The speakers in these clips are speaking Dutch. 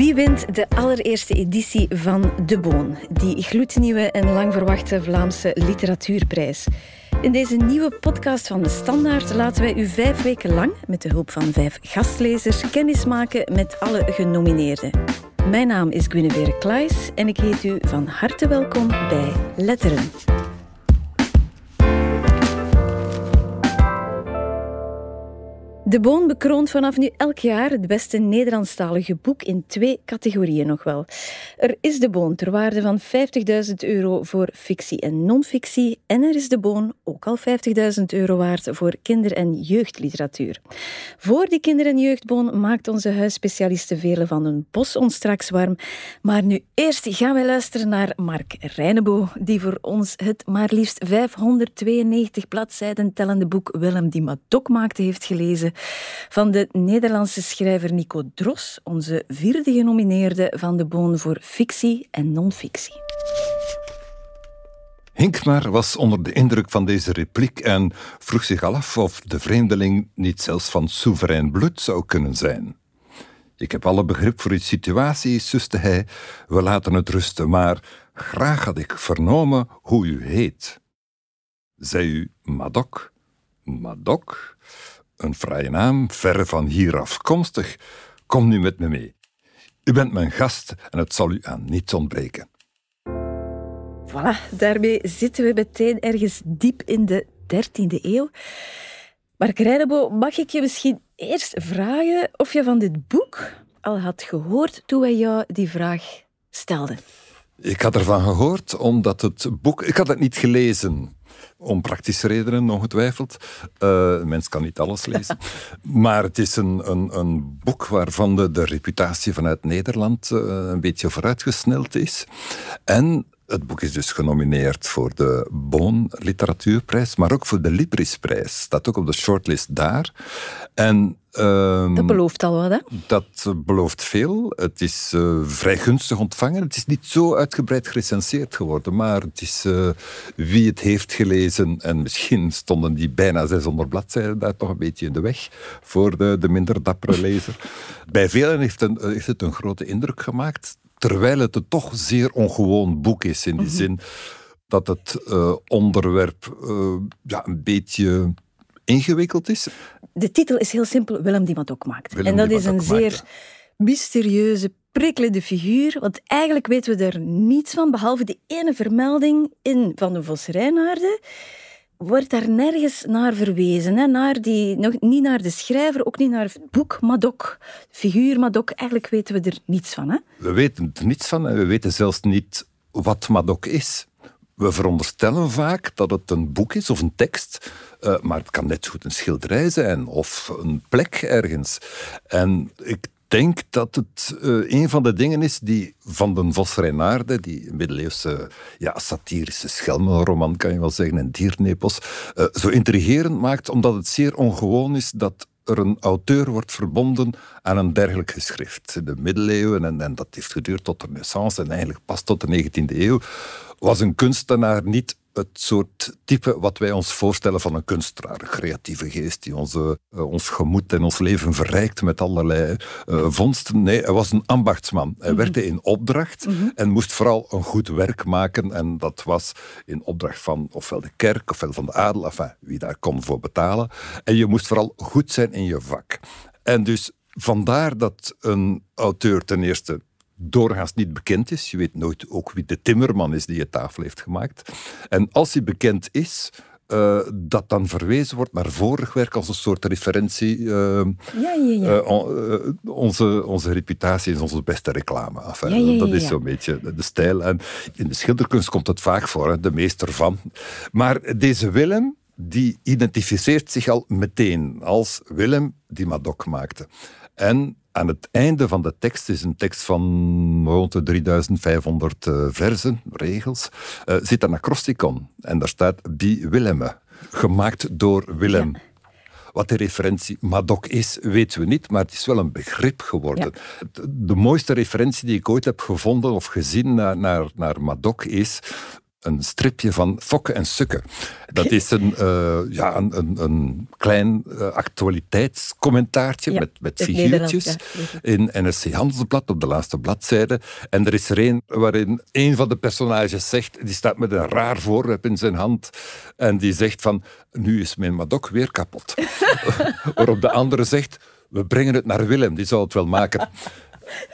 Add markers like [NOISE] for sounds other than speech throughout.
Wie wint de allereerste editie van De Boon, die gloednieuwe en lang verwachte Vlaamse literatuurprijs? In deze nieuwe podcast van De Standaard laten wij u vijf weken lang, met de hulp van vijf gastlezers, kennismaken met alle genomineerden. Mijn naam is Guinevere Klaes en ik heet u van harte welkom bij Letteren. De Boon bekroont vanaf nu elk jaar het beste Nederlandstalige boek in twee categorieën nog wel. Er is De Boon ter waarde van 50.000 euro voor fictie en non-fictie en er is De Boon ook al 50.000 euro waard voor kinder- en jeugdliteratuur. Voor die kinder- en jeugdboon maakt onze huisspecialiste Vele van den Bos ons straks warm. Maar nu eerst gaan wij luisteren naar Mark Reinebo, die voor ons het maar liefst 592 bladzijden tellende boek Willem die Madok maakte heeft gelezen van de Nederlandse schrijver Nico Dros, onze vierde genomineerde van de Boon voor fictie en non-fictie. Hinkmar was onder de indruk van deze repliek en vroeg zich af of de vreemdeling niet zelfs van soeverein bloed zou kunnen zijn. Ik heb alle begrip voor uw situatie, suste hij. We laten het rusten, maar graag had ik vernomen hoe u heet. Zei u Madok? Madok? Een fraaie naam, verre van hier afkomstig. Kom nu met me mee. U bent mijn gast en het zal u aan niets ontbreken. Voilà, daarmee zitten we meteen ergens diep in de 13e eeuw. Mark Rijdebo, mag ik je misschien eerst vragen of je van dit boek al had gehoord toen wij jou die vraag stelden? Ik had ervan gehoord omdat het boek... Ik had het niet gelezen. Om praktische redenen, ongetwijfeld. Uh, een mens kan niet alles lezen. [LAUGHS] maar het is een, een, een boek waarvan de, de reputatie vanuit Nederland uh, een beetje vooruitgesneld is. En het boek is dus genomineerd voor de Boon Literatuurprijs, maar ook voor de Librisprijs. Staat ook op de shortlist daar. En, um, dat belooft al wat, hè? Dat belooft veel. Het is uh, vrij gunstig ontvangen. Het is niet zo uitgebreid gerecenseerd geworden, maar het is uh, wie het heeft gelezen, en misschien stonden die bijna 600 bladzijden daar toch een beetje in de weg voor de, de minder dappere lezer. [LAUGHS] Bij velen heeft, een, heeft het een grote indruk gemaakt terwijl het een toch zeer ongewoon boek is. In die mhm. zin dat het uh, onderwerp uh, ja, een beetje ingewikkeld is. De titel is heel simpel, Willem die wat ook maakt. en dat is een zeer mysterieuze, prikkelende figuur, want eigenlijk weten we er niets van, behalve die ene vermelding in Van de Vos Rijnaarden wordt daar nergens naar verwezen. Hè? Naar die, nog, niet naar de schrijver, ook niet naar het boek Madok, figuur Madok. Eigenlijk weten we er niets van. Hè? We weten er niets van en we weten zelfs niet wat Madok is. We veronderstellen vaak dat het een boek is of een tekst, uh, maar het kan net zo goed een schilderij zijn of een plek ergens. En ik denk dat het uh, een van de dingen is die van den Vos Reinaarde, die middeleeuwse ja, satirische schelmenroman, kan je wel zeggen, en diernepos, uh, zo intrigerend maakt, omdat het zeer ongewoon is dat er een auteur wordt verbonden aan een dergelijk geschrift. De middeleeuwen, en, en dat heeft geduurd tot de Renaissance en eigenlijk pas tot de 19e eeuw, was een kunstenaar niet het soort type wat wij ons voorstellen van een kunstenaar. Een creatieve geest die onze, uh, ons gemoed en ons leven verrijkt met allerlei uh, vondsten. Nee, hij was een ambachtsman. Hij mm werkte in opdracht mhm. en moest vooral een goed werk maken. En dat was in opdracht van ofwel de kerk ofwel van de adel, enfin, wie daar kon voor betalen. En je moest vooral goed zijn in je vak. En dus vandaar dat een auteur ten eerste doorgaans niet bekend is. Je weet nooit ook wie de timmerman is die je tafel heeft gemaakt. En als hij bekend is, uh, dat dan verwezen wordt naar vorig werk als een soort referentie. Uh, ja, ja, ja. Uh, onze, onze reputatie is onze beste reclame. Enfin, dat is zo'n beetje de, stijl. En in de schilderkunst komt het vaak voor, hè, de meester van. Maar deze Willem, die identificeert zich al meteen als Willem die Madoc maakte. En aan het einde van de tekst is een tekst van rond de 3500 uh, versen, regels, uh, zit een acrosticon. En daar staat Bi Willemme, gemaakt door Willem. Wat de referentie Madoc is, weten we niet, maar het is wel een begrip geworden. De mooiste referentie die ik ooit heb gevonden of gezien naar, naar, naar Madoc is een stripje van Fokke en Sukke. Dat is een, uh, ja, een, een, een klein uh, actualiteitscommentaartje met, met figuurtjes ja, in NRC Handelsblad op de laatste bladzijde. En er is er een waarin een van de personages zegt, die staat met een raar voorwerp in zijn hand en die zegt van, nu is mijn madok weer kapot. [LAUGHS] Waarop de andere zegt, we brengen het naar Willem, die zal het wel maken.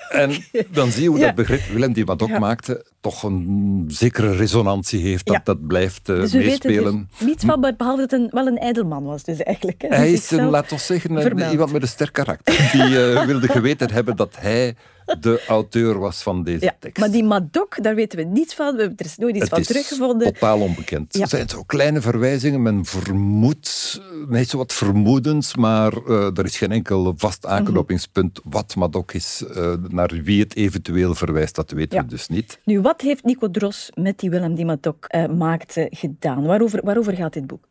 En dan zie je hoe dat begrip Willem die wat ook maakte, toch een zekere resonantie heeft, dat dat blijft uh, dus meespelen. Dus niets van, behalve dat het wel een ijdelman was dus eigenlijk. Hè. Hij is, een, laten we zeggen, iemand met een sterk karakter. Die uh, wilde geweten hebben dat hij de auteur was van deze ja, tekst. Maar die Madok, daar weten we niets van. Er is nooit iets het van is teruggevonden. totaal onbekend. Ja. Er zijn zo kleine verwijzingen. Men vermoedt, niet zo wat vermoedens, maar uh, er is geen enkel vast aanknopingspunt wat Madok is. Uh, naar wie het eventueel verwijst, dat weten we dus niet. Nu, wat heeft Nico Dros met die Willem die Madok uh, maakte gedaan? Waarover, waarover gaat dit boek?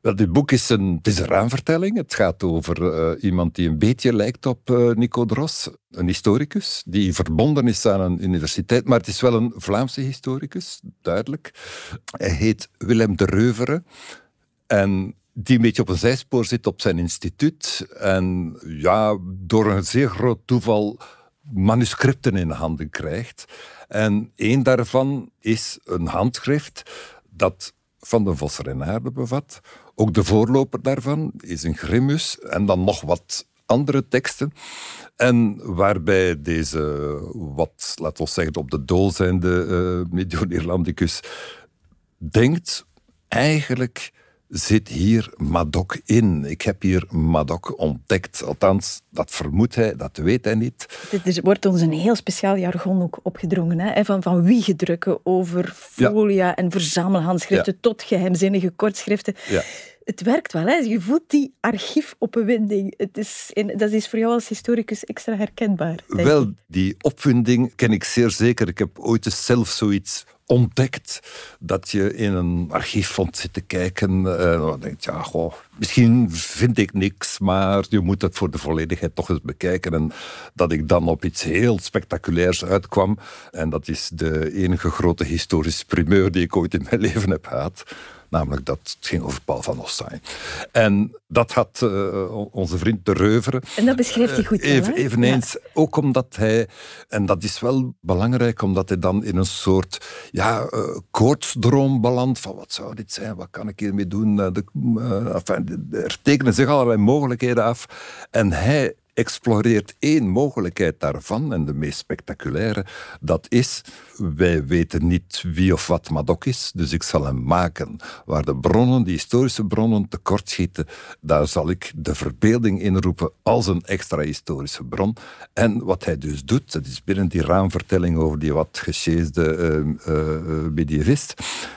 Wel, dit boek is een, het is een raamvertelling. Het gaat over uh, iemand die een beetje lijkt op uh, Nico Dros, een historicus, die verbonden is aan een universiteit, maar het is wel een Vlaamse historicus, duidelijk. Hij heet Willem de Reuvere en die een beetje op een zijspoor zit op zijn instituut en ja, door een zeer groot toeval manuscripten in handen krijgt. En één daarvan is een handschrift dat van de Vos Renaarde bevat. Ook de voorloper daarvan is een Grimmus en dan nog wat andere teksten. En waarbij deze, wat laten we zeggen, op de dool zijnde uh, Medion Irlandicus denkt eigenlijk zit hier Madok in. Ik heb hier Madok ontdekt. Althans, dat vermoedt hij, dat weet hij niet. Er wordt ons een heel speciaal jargon ook opgedrongen. Hè? Van, van wiegedrukken over folia en verzamelhandschriften tot geheimzinnige kortschriften. Ja. Het werkt wel, hè? je voelt die archiefopwinding. Het is, dat is voor jou als historicus extra herkenbaar. Wel, die opwinding ken ik zeer zeker. Ik heb ooit eens zelf zoiets ontdekt dat je in een archieffonds zit te kijken. En eh, dan denk je, ja, goh, misschien vind ik niks, maar je moet het voor de volledigheid toch eens bekijken. En dat ik dan op iets heel spectaculairs uitkwam. En dat is de enige grote historische primeur die ik ooit in mijn [LAUGHS] leven heb gehad. Namelijk dat het ging over Paul van Ostijn. En dat had uh, onze vriend De Reuveren. En dat beschrijft hij goed. Even, eveneens, ook omdat hij, en dat is wel belangrijk, omdat hij dan in een soort ja, uh, koortsdroom belandt. Van wat zou dit zijn? Wat kan ik hiermee doen? De, enfin, er tekenen zich allerlei mogelijkheden af. En hij exploreert één mogelijkheid daarvan, en de meest spectaculaire, dat is, wij weten niet wie of wat Madok is, dus ik zal hem maken. Waar de bronnen, die historische bronnen, tekortschieten, daar zal ik de verbeelding inroepen als een extra historische bron. En wat hij dus doet, dat is binnen die raamvertelling over die wat gesjeesde uh, medievist,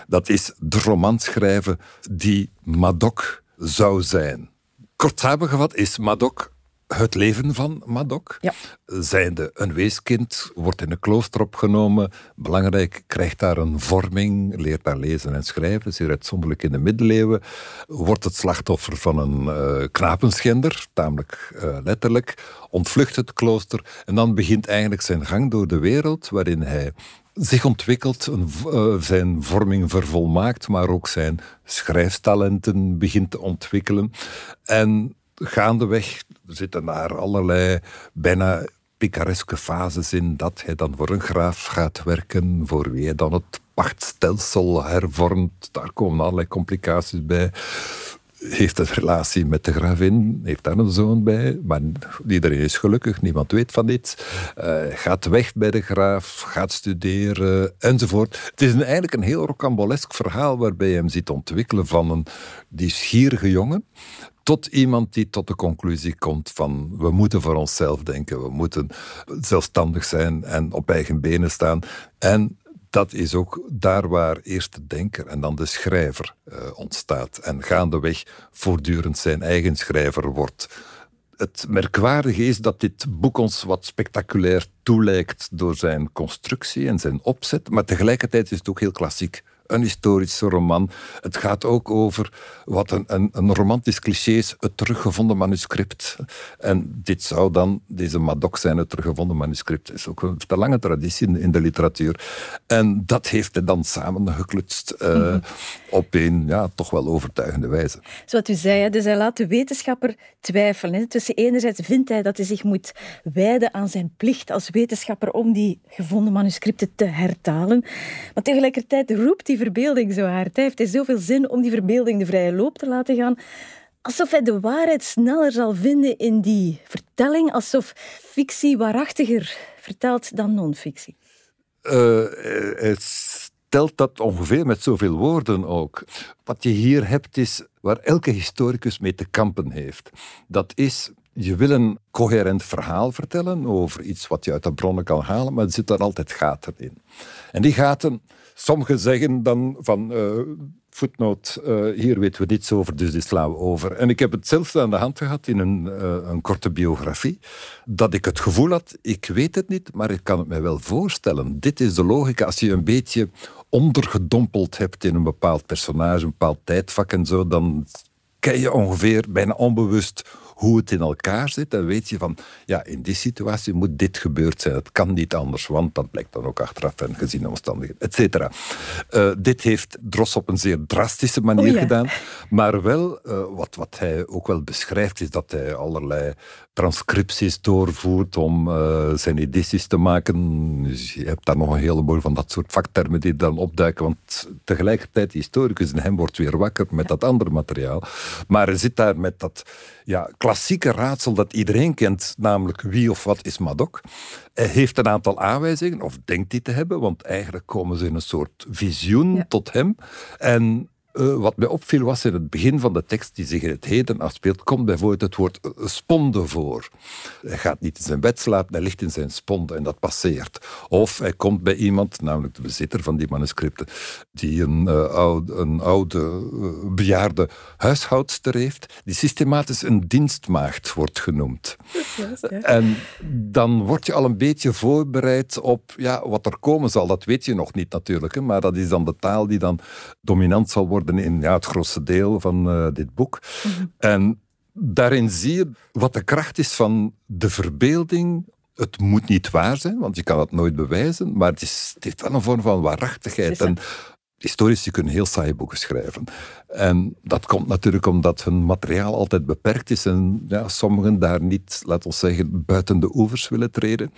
dat is de roman schrijven die Madok zou zijn. Kort samengevat is Madok het leven van Madok. Ja. Zijnde een weeskind, wordt in een klooster opgenomen. Belangrijk, krijgt daar een vorming, leert daar lezen en schrijven. Zeer uitzonderlijk in de middeleeuwen. Wordt het slachtoffer van een uh, knapenschender, tamelijk uh, letterlijk. Ontvlucht het klooster en dan begint eigenlijk zijn gang door de wereld, waarin hij zich ontwikkelt, uh, zijn vorming vervolmaakt, maar ook zijn schrijftalenten begint te ontwikkelen. En gaandeweg zitten daar allerlei bijna picareske fases in dat hij dan voor een graaf gaat werken, voor wie hij dan het pachtstelsel hervormt. Daar komen allerlei complicaties bij. Heeft een relatie met de gravin, heeft daar een zoon bij, maar iedereen is gelukkig, niemand weet van dit. Uh, gaat weg bij de graaf, gaat studeren, enzovoort. Het is eigenlijk een heel rocambolesk verhaal waarbij je hem ziet ontwikkelen van een nieuwsgierige jongen tot iemand die tot de conclusie komt van we moeten voor onszelf denken, we moeten zelfstandig zijn en op eigen benen staan. En dat is ook daar waar eerst de denker en dan de schrijver uh, ontstaat. En gaandeweg voortdurend zijn eigen schrijver wordt. Het merkwaardige is dat dit boek ons wat spectaculair toelijkt door zijn constructie en zijn opzet, maar tegelijkertijd is het ook heel klassiek een historische roman. Het gaat ook over wat een, een, een romantisch cliché is, het teruggevonden manuscript. En dit zou dan, deze Madoc zijn, het teruggevonden manuscript. Is ook een te lange traditie in, de literatuur. En dat heeft hij dan samengeklutst uh, op een ja, toch wel overtuigende wijze. Zoals u zei, dus hij laat de wetenschapper twijfelen. Tussen enerzijds vindt hij dat hij zich moet wijden aan zijn plicht als wetenschapper om die gevonden manuscripten te hertalen. Maar tegelijkertijd roept die verbeelding zo hard. Hij heeft hij zoveel zin om die verbeelding de vrije loop te laten gaan. Alsof hij de waarheid sneller zal vinden in die vertelling. Alsof fictie waarachtiger vertelt dan non-fictie. Het stelt dat ongeveer met zoveel woorden ook. Wat je hier hebt is waar elke historicus mee te kampen heeft. Dat is je wil een coherent verhaal vertellen over iets wat je uit de bronnen kan halen, maar er zitten altijd gaten in. En die gaten, sommigen zeggen dan van uh, footnote, uh, hier weten we niets over, dus die slaan we over. En ik heb het zelfs aan de hand gehad in een, uh, een korte biografie, dat ik het gevoel had, ik weet het niet, maar ik kan het mij wel voorstellen. Dit is de logica als je een beetje ondergedompeld hebt in een bepaald personage, een bepaald tijdvak en zo, dan ken je ongeveer bijna onbewust hoe het in elkaar zit, dan weet je van, ja, in die situatie moet dit gebeurd zijn. Het kan niet anders, want dat blijkt dan ook achteraf en gezien de omstandigheden, et cetera. Uh, dit heeft Dross op een zeer drastische manier oh gedaan, maar wel, uh, wat, wat hij ook wel beschrijft, is dat hij allerlei transcripties doorvoert om uh, zijn edities te maken. Dus je hebt daar nog een heleboel van dat soort vaktermen die dan opduiken, want tegelijkertijd, historicus in hem wordt weer wakker met dat andere materiaal. Maar hij zit daar met dat ja, klassieke raadsel dat iedereen kent, namelijk wie of wat is Madoc. Hij heeft een aantal aanwijzingen, of denkt die te hebben, want eigenlijk komen ze in een soort visioen tot hem. En uh, wat mij opviel was in het begin van de tekst die zich in het heden afspeelt, komt bijvoorbeeld het woord uh, sponde voor. Hij gaat niet in zijn bed slapen, hij ligt in zijn sponde en dat passeert. Of hij komt bij iemand, namelijk de bezitter van die manuscripten, die een, uh, oude, een oude bejaarde huishoudster heeft, die systematisch een dienstmaagd wordt genoemd. En dan word je al een beetje voorbereid op ja, wat er komen zal. Dat weet je nog niet natuurlijk, maar dat is dan de taal die dan dominant zal worden in ja, het grootste deel van uh, dit boek. Mhm. En daarin zie je wat de kracht is van de verbeelding. Het moet niet waar zijn, want je kan het nooit bewijzen, maar het, is, het heeft wel een vorm van waarachtigheid. En historici kunnen heel saaie boeken schrijven. En dat komt natuurlijk omdat hun materiaal altijd beperkt is en ja, sommigen daar niet, laten we zeggen, buiten de oevers willen treden.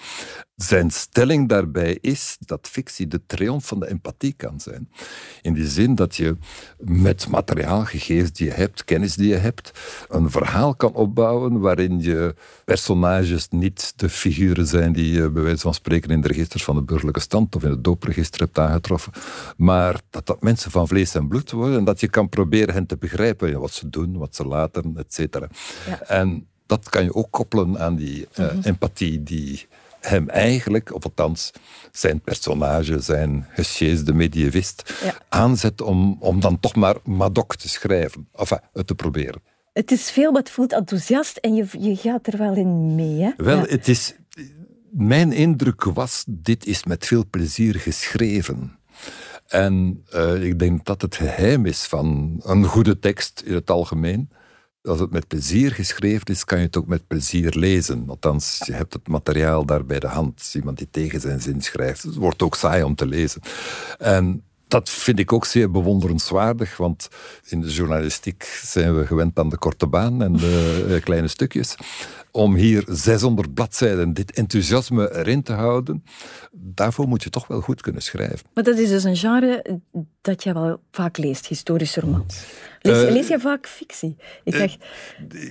Zijn stelling daarbij is dat fictie de triomf van de empathie kan zijn. In die zin dat je met materiaal, gegevens die je hebt, kennis die je hebt, een verhaal kan opbouwen waarin je personages niet de figuren zijn die je bij wijze van spreken in de registers van de burgerlijke stand of in het doopregister hebt aangetroffen, maar dat dat mensen van vlees en bloed worden en dat je kan proberen hen te begrijpen wat ze doen, wat ze laten, et cetera. Ja. En dat kan je ook koppelen aan die uh, empathie die hem eigenlijk, of althans zijn personage, zijn gesjeesde medievist, ja. aanzet om, om dan toch maar Madoc te schrijven. Enfin, het te proberen. Het is veel, wat voelt enthousiast en je, je gaat er wel in mee. Hè? Wel, het is... Mijn indruk was, dit is met veel plezier geschreven. En uh, ik denk dat het geheim is van een goede tekst in het algemeen als het met plezier geschreven is, kan je het ook met plezier lezen. Althans, je hebt het materiaal daar bij de hand. Iemand die tegen zijn zin schrijft. Wordt ook saai om te lezen. En dat vind ik ook zeer bewonderenswaardig, want in de journalistiek zijn we gewend aan de korte baan en de eh, kleine stukjes. Om hier 600 bladzijden dit enthousiasme erin te houden, daarvoor moet je toch wel goed kunnen schrijven. Maar dat is dus een genre dat je wel vaak leest, historische romans. Lees, uh, lees je vaak fictie? Ik, uh,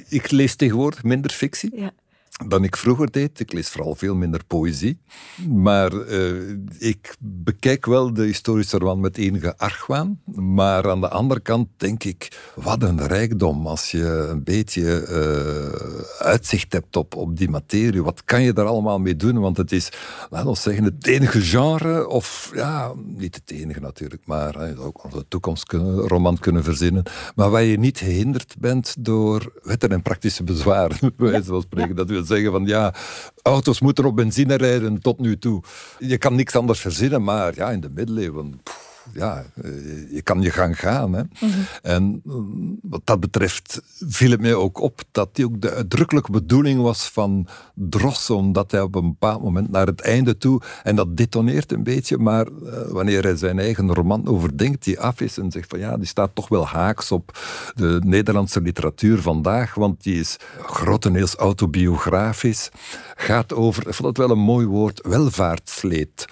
ik lees tegenwoordig minder fictie. Ja dan ik vroeger deed. Ik lees vooral veel minder poëzie. Maar uh, ik bekijk wel de historische roman met enige argwaan. Maar aan de andere kant denk ik, wat een rijkdom als je een beetje uh, uitzicht hebt op, op die materie. Wat kan je daar allemaal mee doen? Want het is, laten we zeggen, het enige genre, of ja, niet het enige natuurlijk, maar je zou ook een toekomstroman kunnen verzinnen. Maar waar je niet gehinderd bent door wetten en praktische bezwaren, [LAUGHS] van spreken. Dat wil zeggen van ja, auto's moeten op benzine rijden tot nu toe. Je kan niks anders verzinnen, maar ja, in de middeleeuwen... ja, je kan je gang gaan. Hè. Mhm. En wat dat betreft viel het mij ook op dat die ook de uitdrukkelijke bedoeling was van Dross, omdat hij op een bepaald moment naar het einde toe, en dat detoneert een beetje, maar wanneer hij zijn eigen roman overdenkt, die af is en zegt van ja, die staat toch wel haaks op de Nederlandse literatuur vandaag, want die is grotendeels autobiografisch, gaat over, ik vond het wel een mooi woord, welvaartsleed.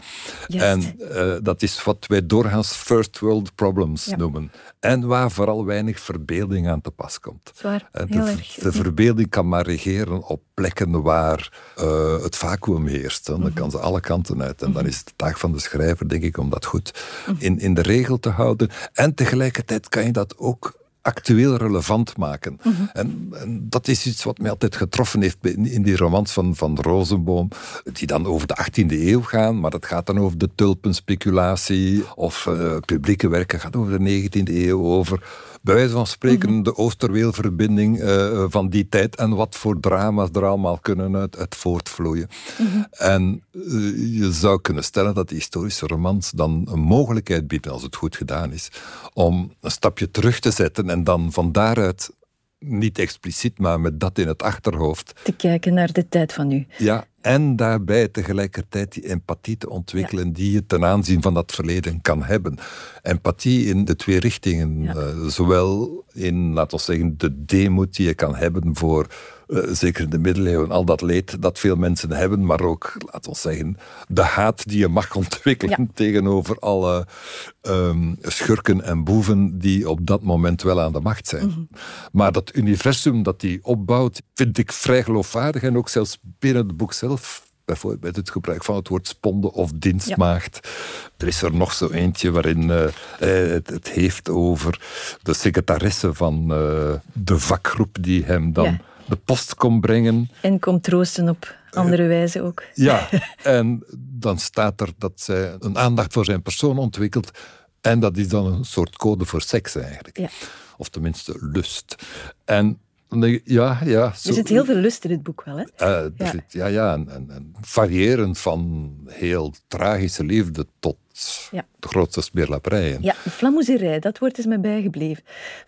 En uh, dat is wat wij doorgaans first world problems noemen. En waar vooral weinig verbeelding aan te pas komt. Zwaar, de, de, verbeelding kan maar regeren op plekken waar uh, het vacuüm heerst. Dan mhm. kan ze alle kanten uit. En dan mhm. is het de taak van de schrijver, denk ik, om dat goed mhm. in, in de regel te houden. En tegelijkertijd kan je dat ook actueel relevant maken. Mhm. en, en, dat is iets wat mij altijd getroffen heeft in die romans van, van Rosenboom, die dan over de 18e eeuw gaan, maar dat gaat dan over de tulpenspeculatie, of uh, publieke werken gaat over de 19e eeuw, over bij wijze van spreken mhm. de Oosterweelverbinding uh, van die tijd en wat voor drama's er allemaal kunnen uit, uit voortvloeien. Mhm. En uh, je zou kunnen stellen dat die historische romans dan een mogelijkheid bieden, als het goed gedaan is, om een stapje terug te zetten en dan van daaruit niet expliciet, maar met dat in het achterhoofd. Te kijken naar de tijd van nu. Ja, en daarbij tegelijkertijd die empathie te ontwikkelen die je ten aanzien van dat verleden kan hebben. Empathie in de twee richtingen. Uh, zowel in, laten we zeggen, de demoed die je kan hebben voor uh, zeker in de middeleeuwen, al dat leed dat veel mensen hebben, maar ook, laten we zeggen, de haat die je mag [LAUGHS] ontwikkelen tegenover alle um, schurken en boeven die op dat moment wel aan de macht zijn. Mhm. Maar dat universum dat die opbouwt, vind ik vrij geloofwaardig en ook zelfs binnen het boek zelf bijvoorbeeld met het gebruik van het woord sponde of dienstmaagd. Er is er nog zo eentje waarin uh, het, het, heeft over de secretaresse van uh, de vakgroep die hem dan de post komt brengen. En komt troosten op andere wijze ook. Ja, [LAUGHS] en dan staat er dat zij een aandacht voor zijn persoon ontwikkelt. En dat is dan een soort code voor seks eigenlijk. Ja. Of tenminste lust. En ja, ja. Er zit heel veel lust in het boek wel, hè? Uh, ja. Zit, ja, ja. En, en, variërend van heel tragische liefde tot ja. de grootste smeerlapperijen. Ja, flamouserij, dat woord is mij bijgebleven.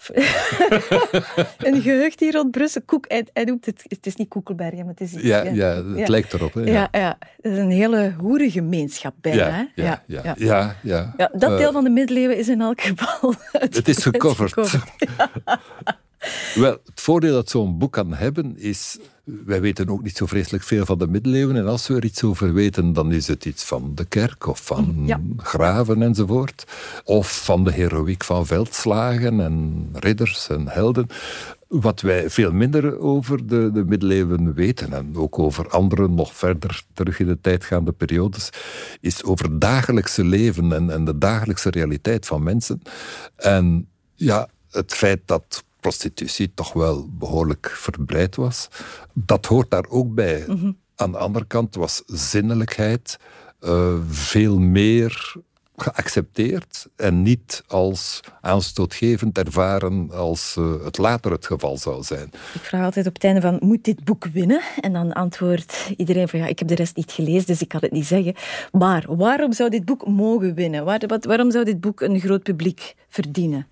[LAUGHS] een geheugd hier rond Brussel. Koek, hij, hij noemt het, het is niet Koekelbergen, maar het is... Ja, ja, het lijkt erop. Hè, ja. Ja, het is een hele hoerengemeenschap bijna. Ja, ja, ja, ja. ja, dat deel van de middeleeuwen is in elk geval... [LAUGHS] Het, is gecoverd. [LAUGHS] Wel, het voordeel dat zo'n boek kan hebben is, wij weten ook niet zo vreselijk veel van de middeleeuwen en als we er iets over weten, dan is het iets van de kerk of van graven enzovoort, of van de heroïek van veldslagen en ridders en helden. Wat wij veel minder over de, de middeleeuwen weten, en ook over andere nog verder terug in de tijd gaande periodes, is over dagelijkse leven en, en de dagelijkse realiteit van mensen. En ja, het feit dat prostitutie toch wel behoorlijk verbreid was. Dat hoort daar ook bij. Mhm. Aan de andere kant was zinnelijkheid uh, veel meer geaccepteerd en niet als aanstootgevend ervaren als uh, het later het geval zou zijn. Ik vraag altijd op het einde van, moet dit boek winnen? En dan antwoordt iedereen van, ja, ik heb de rest niet gelezen, dus ik kan het niet zeggen. Maar waarom zou dit boek mogen winnen? Waar, wat, waarom zou dit boek een groot publiek verdienen?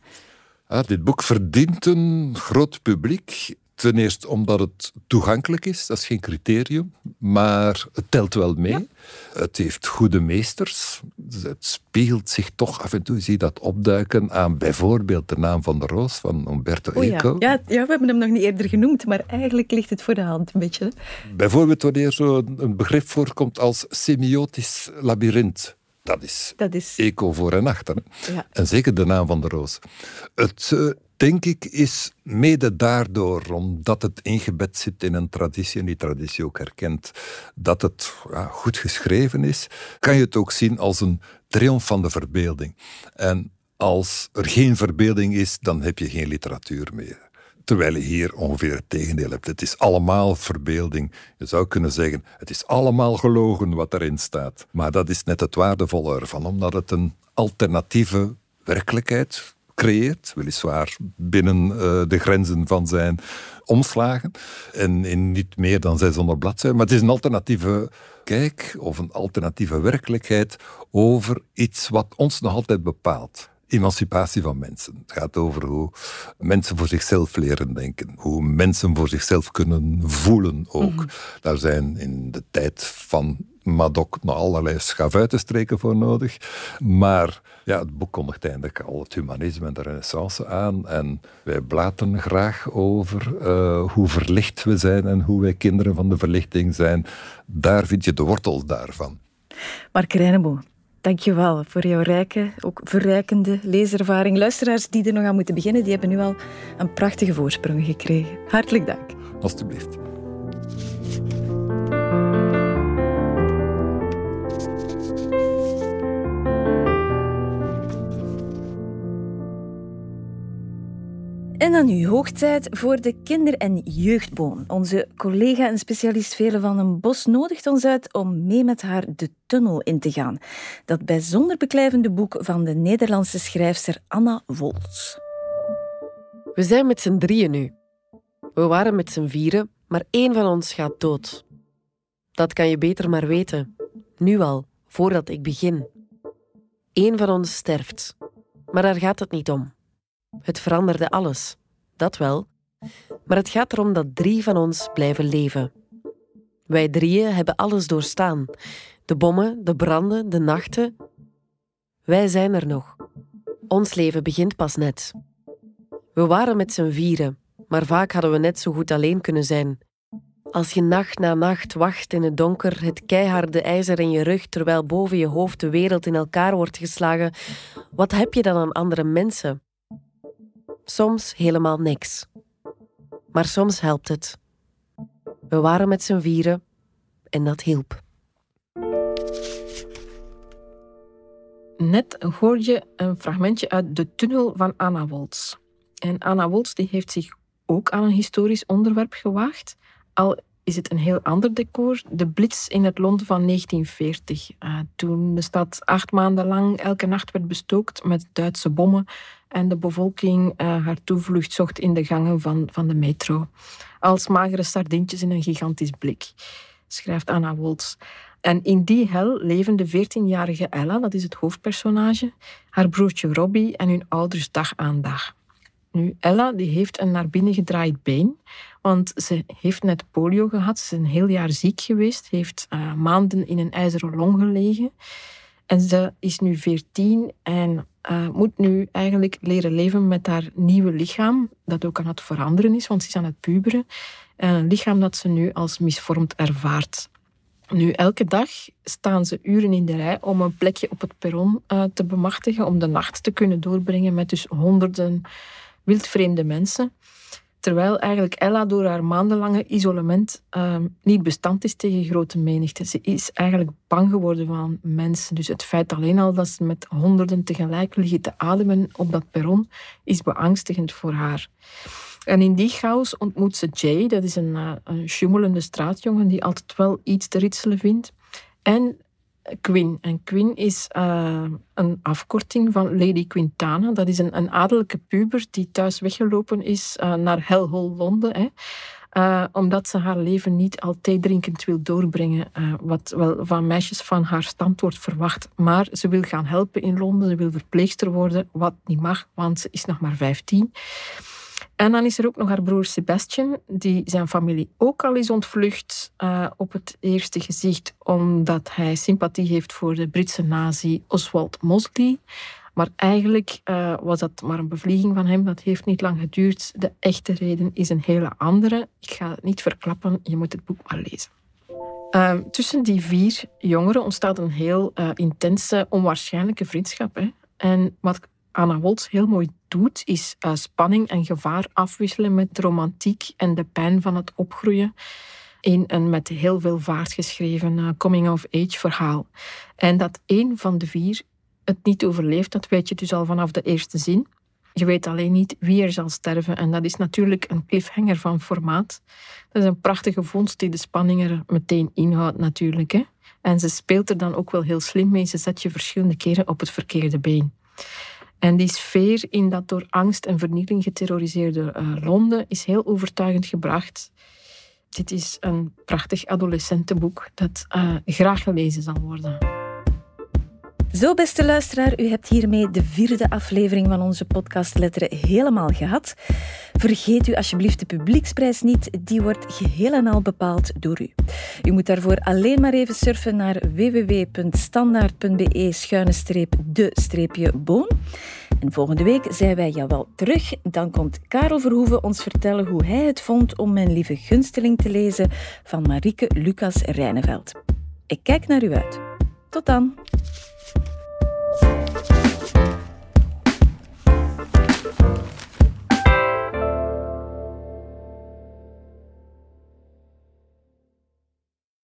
Dit boek verdient een groot publiek. Ten eerste omdat het toegankelijk is, dat is geen criterium, maar het telt wel mee. Het heeft goede meesters. Het spiegelt zich toch af en toe, zie dat opduiken aan bijvoorbeeld de naam van de Roos van Umberto Eco. Ja. Ja, we hebben hem nog niet eerder genoemd, maar eigenlijk ligt het voor de hand een beetje. Bijvoorbeeld wanneer zo'n begrip voorkomt als semiotisch labyrint. Dat is, dat is... eco voor en achter. Ja. En zeker de naam van de roos. Het, uh, denk ik, is mede daardoor, omdat het ingebed zit in een traditie en die traditie ook herkent, dat het ja, goed geschreven is, kan je het ook zien als een triomf van de verbeelding. En als er geen verbeelding is, dan heb je geen literatuur meer. Terwijl je hier ongeveer het tegendeel hebt. Het is allemaal verbeelding. Je zou kunnen zeggen, het is allemaal gelogen wat erin staat. Maar dat is net het waardevolle ervan, omdat het een alternatieve werkelijkheid creëert, weliswaar binnen uh, de grenzen van zijn omslagen en in niet meer dan 600 bladzijden. Maar het is een alternatieve kijk of een alternatieve werkelijkheid over iets wat ons nog altijd bepaalt emancipatie van mensen. Het gaat over hoe mensen voor zichzelf leren denken, hoe mensen voor zichzelf kunnen voelen ook. Mhm. Daar zijn in de tijd van Madoc nog allerlei schavuitenstreken voor nodig. Maar ja, het boek kondigt eindelijk al het humanisme en de renaissance aan. En wij blaten graag over uh, hoe verlicht we zijn en hoe wij kinderen van de verlichting zijn. Daar vind je de wortels daarvan. Mark Reinebo, Dankjewel voor jouw rijke, ook verrijkende leeservaring. Luisteraars die er nog aan moeten beginnen, die hebben nu al een prachtige voorsprong gekregen. Hartelijk dank. Alsjeblieft. En nu hoogtijd voor de kinder- en jeugdboom. Onze collega en specialist Vele van den Bos nodigt ons uit om mee met haar de tunnel in te gaan. Dat bijzonder beklijvende boek van de Nederlandse schrijfster Anna Woltz. We zijn met z'n drieën nu. We waren met z'n vieren, maar één van ons gaat dood. Dat kan je beter maar weten. Nu al, voordat ik begin. Eén van ons sterft. Maar daar gaat het niet om. Het veranderde alles, dat wel. Maar het gaat erom dat drie van ons blijven leven. Wij drieën hebben alles doorstaan: de bommen, de branden, de nachten. Wij zijn er nog. Ons leven begint pas net. We waren met z'n vieren, maar vaak hadden we net zo goed alleen kunnen zijn. Als je nacht na nacht wacht in het donker, het keiharde ijzer in je rug, terwijl boven je hoofd de wereld in elkaar wordt geslagen, wat heb je dan aan andere mensen? Soms helemaal niks. Maar soms helpt het. We waren met z'n vieren en dat hielp. Net hoor je een fragmentje uit De Tunnel van Anna Woltz. En Anna Woltz die heeft zich ook aan een historisch onderwerp gewaagd, al is het een heel ander decor. De blitz in het Londen van 1940, uh, toen de stad acht maanden lang elke nacht werd bestookt met Duitse bommen en de bevolking uh, haar toevlucht zocht in de gangen van, van de metro. Als magere sardientjes in een gigantisch blik, schrijft Anna Woltz. En in die hel leven de 14-jarige Ella, dat is het hoofdpersonage, haar broertje Robbie en hun ouders dag aan dag. Nu, Ella die heeft een naar binnen gedraaid been, want ze heeft net polio gehad. Ze is een heel jaar ziek geweest, heeft uh, maanden in een ijzeren long gelegen. En ze is nu 14 en uh, moet nu eigenlijk leren leven met haar nieuwe lichaam, dat ook aan het veranderen is, want ze is aan het puberen. En een lichaam dat ze nu als misvormd ervaart. Nu, elke dag staan ze uren in de rij om een plekje op het perron uh, te bemachtigen, om de nacht te kunnen doorbrengen met dus honderden wildvreemde mensen. Terwijl eigenlijk Ella door haar maandenlange isolement ehm, niet bestand is tegen grote menigte. Ze is eigenlijk bang geworden van mensen. Dus het feit alleen al dat ze met honderden tegelijk liggen te ademen op dat perron, is beangstigend voor haar. En in die chaos ontmoet ze Jay, dat is een, uh, een straatjongen die altijd wel iets te ritselen vindt. En Queen. En Queen is uh, een afkorting van Lady Quintana. Dat is een, een adellijke puber die thuis weggelopen is uh, naar Hellhole Londen. Hè. Uh, omdat ze haar leven niet al drinkend wil doorbrengen, wat wel van meisjes van haar stand wordt verwacht. Maar ze wil gaan helpen in Londen, ze wil verpleegster worden, wat niet mag, want ze is nog maar 15. En dan is er ook nog haar broer Sebastian, die zijn familie ook al is ontvlucht uh, op het eerste gezicht, omdat hij sympathie heeft voor de Britse nazi Oswald Mosley. Maar eigenlijk uh, was dat maar een bevlieging van hem. Dat heeft niet lang geduurd. De echte reden is een hele andere. Ik ga het niet verklappen, je moet het boek maar lezen. Uh, tussen die vier jongeren ontstaat een heel uh, intense, onwaarschijnlijke vriendschap. Hè? En wat Anna Woltz heel mooi doet, is uh, spanning en gevaar afwisselen met romantiek en de pijn van het opgroeien in een met heel veel vaart geschreven uh, coming-of-age verhaal. En dat één van de vier het niet overleeft, dat weet je dus al vanaf de eerste zin. Je weet alleen niet wie er zal sterven. En dat is natuurlijk een cliffhanger van formaat. Dat is een prachtige vondst die de spanning er meteen inhoudt natuurlijk. Hè? En ze speelt er dan ook wel heel slim mee. Ze zet je verschillende keren op het verkeerde been. En die sfeer in dat door angst en vernieling geterroriseerde uh, Londen is heel overtuigend gebracht. Dit is een prachtig adolescentenboek dat uh, graag gelezen zal worden. Zo, beste luisteraar, u hebt hiermee de vierde aflevering van onze podcast Letteren helemaal gehad. Vergeet u alsjeblieft de publieksprijs niet, die wordt geheel en al bepaald door u. U moet daarvoor alleen maar even surfen naar www.standaard.be-de-boon. En volgende week zijn wij jawel terug. Dan komt Karel Verhoeven ons vertellen hoe hij het vond om Mijn Lieve Gunsteling te lezen van Marieke Lucas Rijneveld. Ik kijk naar u uit. Tot dan!